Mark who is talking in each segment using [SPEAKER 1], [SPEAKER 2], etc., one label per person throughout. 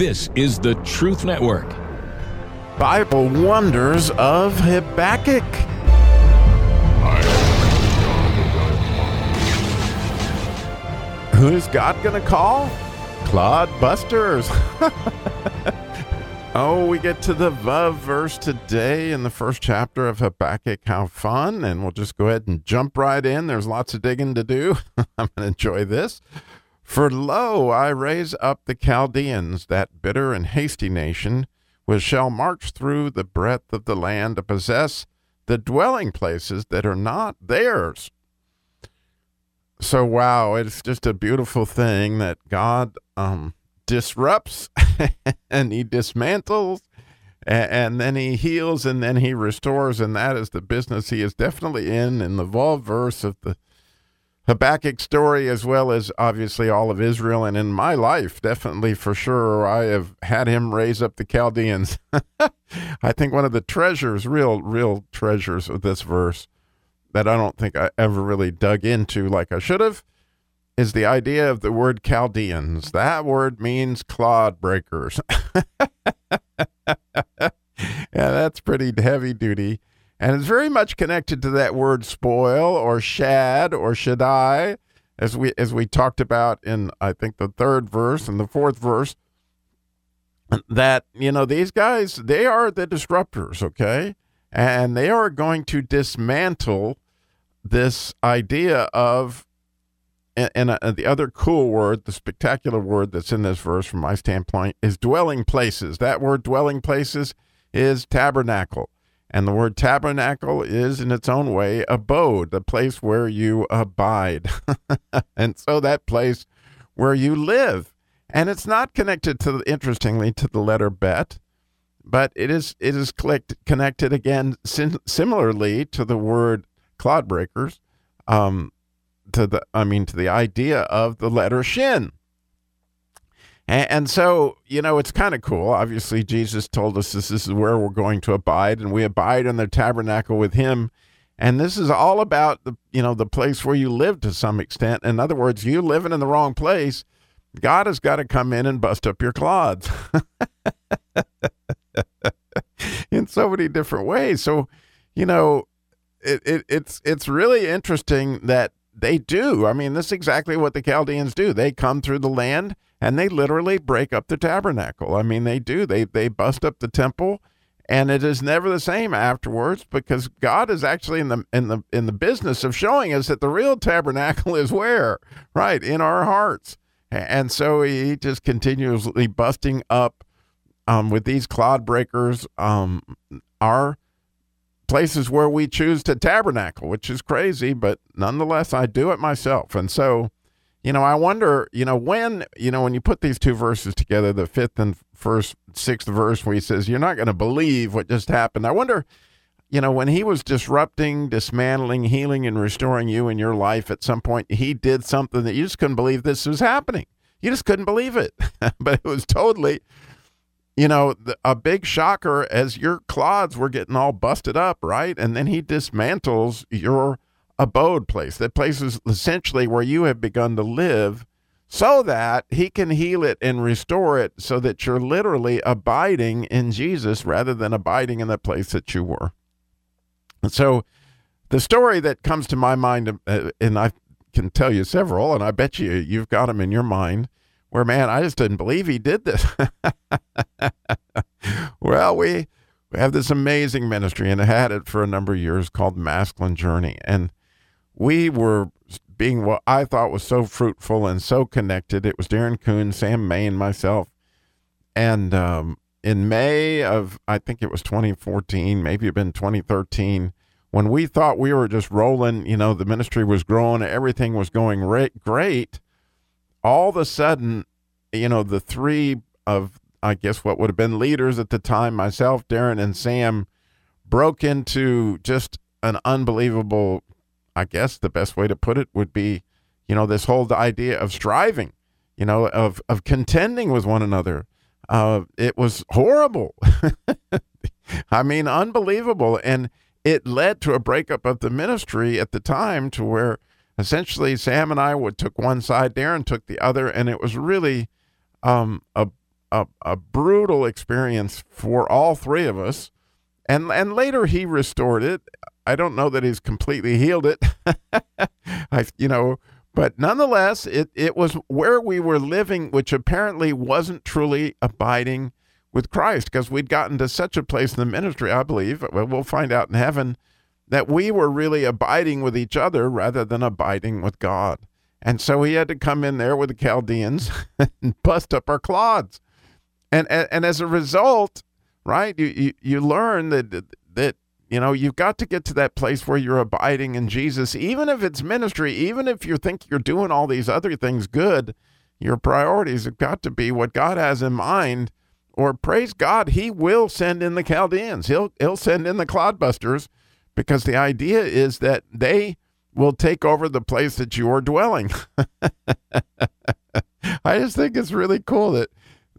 [SPEAKER 1] This is the Truth Network.
[SPEAKER 2] Bible Wonders of Habakkuk. Who's God gonna call? Clod Busters. oh, we get to the Vav verse today in the first chapter of Habakkuk. How fun! And we'll just go ahead and jump right in. There's lots of digging to do. I'm gonna enjoy this. For lo, I raise up the Chaldeans, that bitter and hasty nation, which shall march through the breadth of the land to possess the dwelling places that are not theirs. So, wow, it's just a beautiful thing that God um, disrupts and he dismantles and, and, then he heals and then he restores. And that is the business he is definitely in in the Vav verse of the Habakkuk story, as well as obviously all of Israel. And in my life, definitely for sure, I have had him raise up the Chaldeans. I think one of the treasures, real, real treasures of this verse that I don't think I ever really dug into like I should have is the idea of the word Chaldeans. That word means clod breakers. yeah, that's pretty heavy duty. And it's very much connected to that word spoil or shad or shaddai, as we as we talked about in I think the third verse and the fourth verse. That, you know, these guys, they are the disruptors, okay? and they are going to dismantle this idea of and, and uh, the other cool word, the spectacular word that's in this verse from my standpoint is dwelling places. That word dwelling places is tabernacle. And the word tabernacle is, in its own way, abode, the place where you abide. and so that place where you live. And it's not connected to, interestingly, to the letter bet but it is it is clicked, connected again sim- similarly to the word clod breakers, um, to the I mean to the idea of the letter shin. And, and so you know it's kind of cool. Obviously, Jesus told us this, this is where we're going to abide, and we abide in the tabernacle with Him. And this is all about the you know the place where you live to some extent. In other words, you living in the wrong place, God has got to come in and bust up your clods. in so many different ways. So, you know, it, it, it's it's really interesting that they do. I mean, this is exactly what the Chaldeans do. They come through the land and they literally break up the tabernacle. I mean, they do. They they bust up the temple, and it is never the same afterwards because God is actually in the in the in the business of showing us that the real tabernacle is where right in our hearts. And so he just continuously busting up um, with these clod breakers um, are places where we choose to tabernacle, which is crazy, but nonetheless, I do it myself. And so, you know, I wonder, you know, when, you know, when you put these two verses together, the fifth and first, sixth verse, where he says, You're not going to believe what just happened. I wonder, you know, when he was disrupting, dismantling, healing, and restoring you in your life at some point, he did something that you just couldn't believe this was happening. You just couldn't believe it. but it was totally you know, a big shocker as your clods were getting all busted up, right? And then he dismantles your abode place, that place is essentially where you have begun to live, so that he can heal it and restore it so that you're literally abiding in Jesus rather than abiding in the place that you were. And so the story that comes to my mind, uh, and I can tell you several, and I bet you you've got them in your mind where man, I just didn't believe he did this. well, we we have this amazing ministry and had it for a number of years called Masculine Journey, and we were being what I thought was so fruitful and so connected. It was Darren Coon, Sam May, and myself, and um, in May of I think it was 2014, maybe it been 2013 when we thought we were just rolling, you know, the ministry was growing, everything was going great all of a sudden, you know, the three of, I guess, what would have been leaders at the time, myself, Darren, and Sam, broke into just an unbelievable, I guess the best way to put it would be, you know, this whole idea of striving, you know, of, of contending with one another. Uh, it was horrible. I mean, unbelievable. And it led to a breakup of the ministry at the time to where essentially Sam and I would took one side, Darren took the other, and it was really um, a a, a brutal experience for all three of us. And, and later he restored it. I don't know that he's completely healed it. I, you know, but nonetheless, it, it was where we were living, which apparently wasn't truly abiding with Christ because we'd gotten to such a place in the ministry, I believe, we'll find out in heaven, that we were really abiding with each other rather than abiding with God. And so he had to come in there with the Chaldeans and bust up our clods. And, and, as a result, right, you, you, you learn that, that, you know, you've got to get to that place where you're abiding in Jesus, even if it's ministry, even if you think you're doing all these other things good, your priorities have got to be what God has in mind. Or praise God, He will send in the Chaldeans. He'll He'll send in the clodbusters because the idea is that they will take over the place that you are dwelling. I just think it's really cool that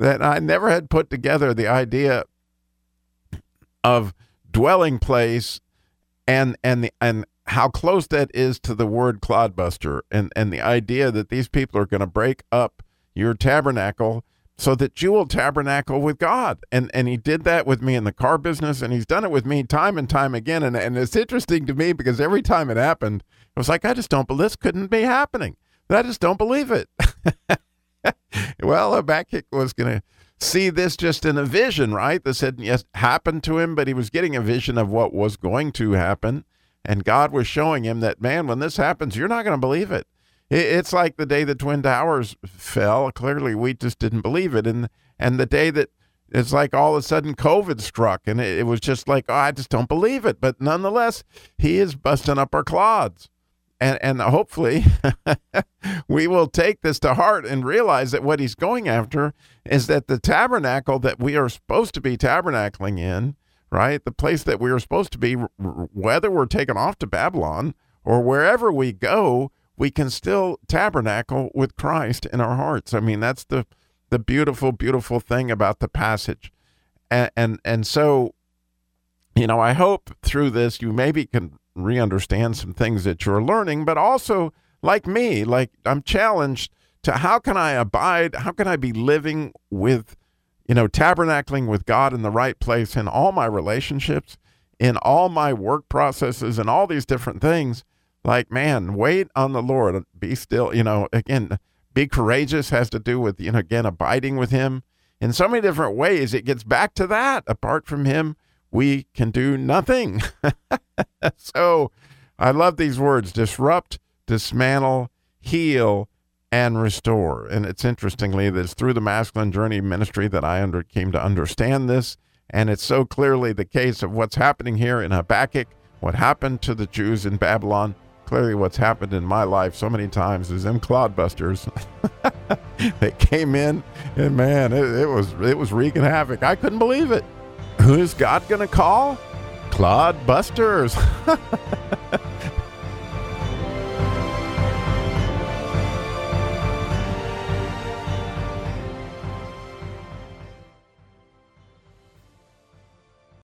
[SPEAKER 2] that I never had put together the idea of dwelling place and and the, and how close that is to the word clodbuster and and the idea that these people are going to break up your tabernacle so that you will tabernacle with God. And and he did that with me in the car business, and he's done it with me time and time again. And and it's interesting to me because every time it happened, it was like I just don't believe this couldn't be happening. I just don't believe it. well, uh, Habakkuk was going to see this just in a vision, right? This had yes happened to him, but he was getting a vision of what was going to happen. And God was showing him that, man, when this happens, you're not going to believe it it's like the day the twin towers fell. Clearly, we just didn't believe it, and and the day that it's like all of a sudden COVID struck, and it, it was just like, oh, I just don't believe it. But nonetheless, he is busting up our clods, and and hopefully, we will take this to heart and realize that what he's going after is that the tabernacle that we are supposed to be tabernacling in, right, the place that we are supposed to be, whether we're taken off to Babylon or wherever we go we can still tabernacle with Christ in our hearts. I mean, that's the the beautiful, beautiful thing about the passage. And and, and so, you know, I hope through this you maybe can re-understand some things that you're learning, but also like me, like I'm challenged to how can I abide, how can I be living with, you know, tabernacling with God in the right place in all my relationships, in all my work processes, and all these different things? Like man wait on the lord. Be still you know again be courageous has to do with you know again abiding with him in so many different ways. It gets back to that apart from him we can do nothing so i love these words disrupt dismantle heal and restore and it's interestingly that it's through the masculine journey ministry that i under, came to understand this and it's so clearly the case of what's happening here in habakkuk what happened to the jews in babylon clearly what's happened in my life so many times is them clodbusters. they came in and man, it, it was it was wreaking havoc. I couldn't believe it. Who's God gonna call? Clodbusters.